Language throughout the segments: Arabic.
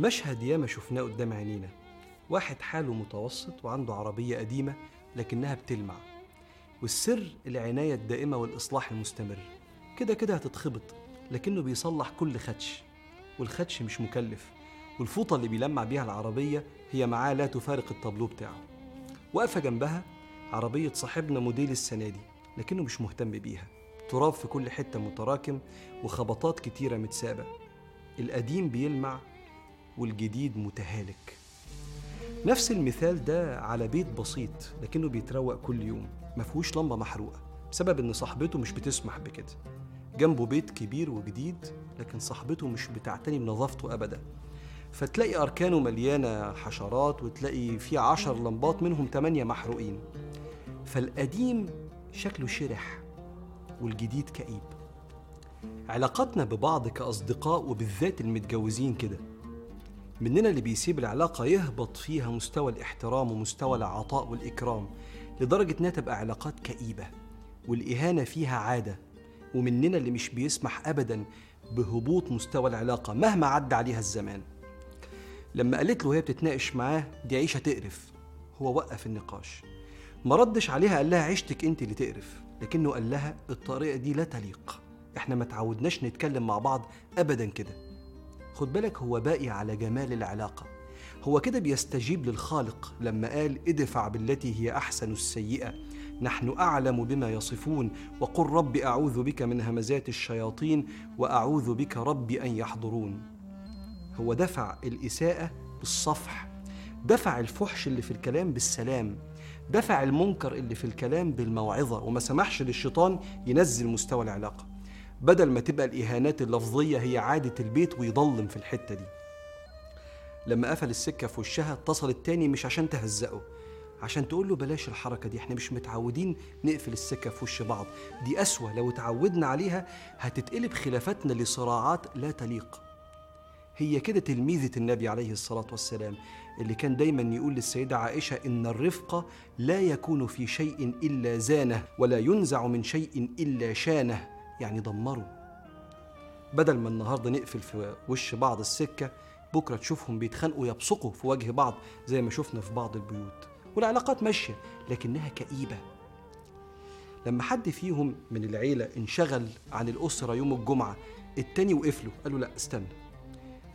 مشهد ياما شفناه قدام عينينا. واحد حاله متوسط وعنده عربية قديمة لكنها بتلمع. والسر العناية الدائمة والإصلاح المستمر. كده كده هتتخبط لكنه بيصلح كل خدش والخدش مش مكلف والفوطة اللي بيلمع بيها العربية هي معاه لا تفارق الطابلو بتاعه. واقفة جنبها عربية صاحبنا موديل السنة دي لكنه مش مهتم بيها. تراب في كل حتة متراكم وخبطات كتيرة متسابة. القديم بيلمع والجديد متهالك. نفس المثال ده على بيت بسيط لكنه بيتروق كل يوم مفهوش لمبة محروقة بسبب إن صاحبته مش بتسمح بكده. جنبه بيت كبير وجديد لكن صاحبته مش بتعتني بنظافته أبدا. فتلاقي أركانه مليانة حشرات وتلاقي فيه عشر لمبات منهم تمانية محروقين. فالقديم شكله شرح والجديد كئيب. علاقاتنا ببعض كأصدقاء وبالذات المتجوزين كده مننا اللي بيسيب العلاقة يهبط فيها مستوى الاحترام ومستوى العطاء والإكرام لدرجة إنها تبقى علاقات كئيبة والإهانة فيها عادة ومننا اللي مش بيسمح أبدا بهبوط مستوى العلاقة مهما عدى عليها الزمان. لما قالت له وهي بتتناقش معاه دي عيشة تقرف. هو وقف النقاش. ما ردش عليها قال لها عيشتك أنت اللي تقرف. لكنه قال لها الطريقة دي لا تليق. إحنا ما تعودناش نتكلم مع بعض ابدا كده. خد بالك هو باقي على جمال العلاقة. هو كده بيستجيب للخالق لما قال ادفع بالتي هي أحسن السيئة. نحن أعلم بما يصفون. وقل رب أعوذ بك من همزات الشياطين. وأعوذ بك رب أن يحضرون. هو دفع الإساءة بالصفح. دفع الفحش اللي في الكلام بالسلام. دفع المنكر اللي في الكلام بالموعظة. وما سمحش للشيطان ينزل مستوى العلاقة. بدل ما تبقى الإهانات اللفظية هي عادة البيت ويضلم في الحتة دي. لما قفل السكة في وشها اتصل التاني مش عشان تهزقه عشان تقول له بلاش الحركة دي إحنا مش متعودين نقفل السكة في وش بعض. دي أسوأ لو اتعودنا عليها هتتقلب خلافاتنا لصراعات لا تليق. هي كده تلميذة النبي عليه الصلاة والسلام اللي كان دايما يقول للسيدة عائشة إن الرفق لا يكون في شيء إلا زانه ولا ينزع من شيء إلا شانه. يعني دمره بدل ما النهاردة نقفل في وش بعض السكة بكرة تشوفهم بيتخانقوا يبصقوا في وجه بعض زي ما شفنا في بعض البيوت. والعلاقات ماشية لكنها كئيبة. لما حد فيهم من العيلة انشغل عن الأسرة يوم الجمعة التاني وقف له قال له لا استنى.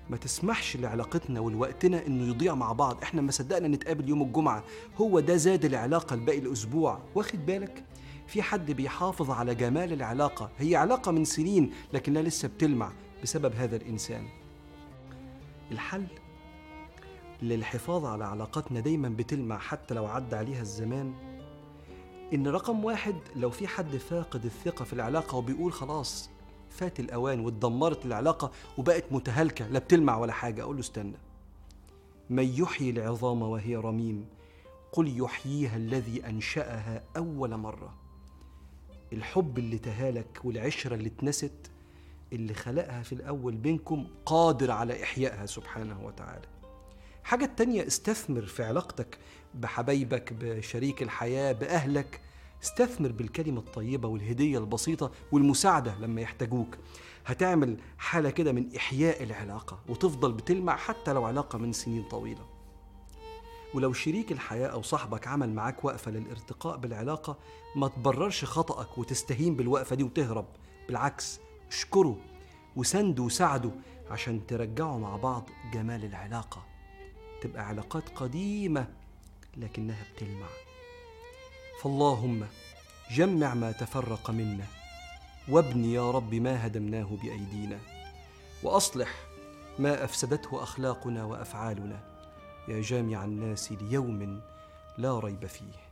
ما تسمحش لعلاقتنا ولوقتنا إنه يضيع مع بعض. إحنا ما صدقنا نتقابل يوم الجمعة. هو ده زاد العلاقة لباقي الأسبوع. واخد بالك؟ في حد بيحافظ على جمال العلاقة. هي علاقة من سنين لكنها لسه بتلمع بسبب هذا الإنسان. الحل للحفاظ على علاقاتنا دايما بتلمع حتى لو عدى عليها الزمان. إن رقم واحد لو في حد فاقد الثقة في العلاقة وبيقول خلاص فات الأوان واتدمرت العلاقة وبقت متهالكة لا بتلمع ولا حاجة أقول له استنى. من يحيي العظام وهي رميم قل يحييها الذي أنشأها أول مرة. الحب اللي تهالك والعشرة اللي اتنست اللي خلقها في الأول بينكم قادر على إحيائها سبحانه وتعالى. حاجة تانية استثمر في علاقتك بحبايبك بشريك الحياة بأهلك. استثمر بالكلمة الطيبة والهدية البسيطة والمساعدة لما يحتاجوك. هتعمل حالة كده من إحياء العلاقة وتفضل بتلمع حتى لو علاقة من سنين طويلة. ولو شريك الحياة أو صاحبك عمل معاك وقفة للارتقاء بالعلاقة ما تبررش خطأك وتستهين بالوقفة دي وتهرب. بالعكس اشكره وسنده وساعده عشان ترجعوا مع بعض جمال العلاقة. تبقى علاقات قديمة لكنها بتلمع. فاللهم جمع ما تفرق منا وابن يا رب ما هدمناه بأيدينا وأصلح ما أفسدته أخلاقنا وأفعالنا. يا جامع الناس ليوم لا ريب فيه.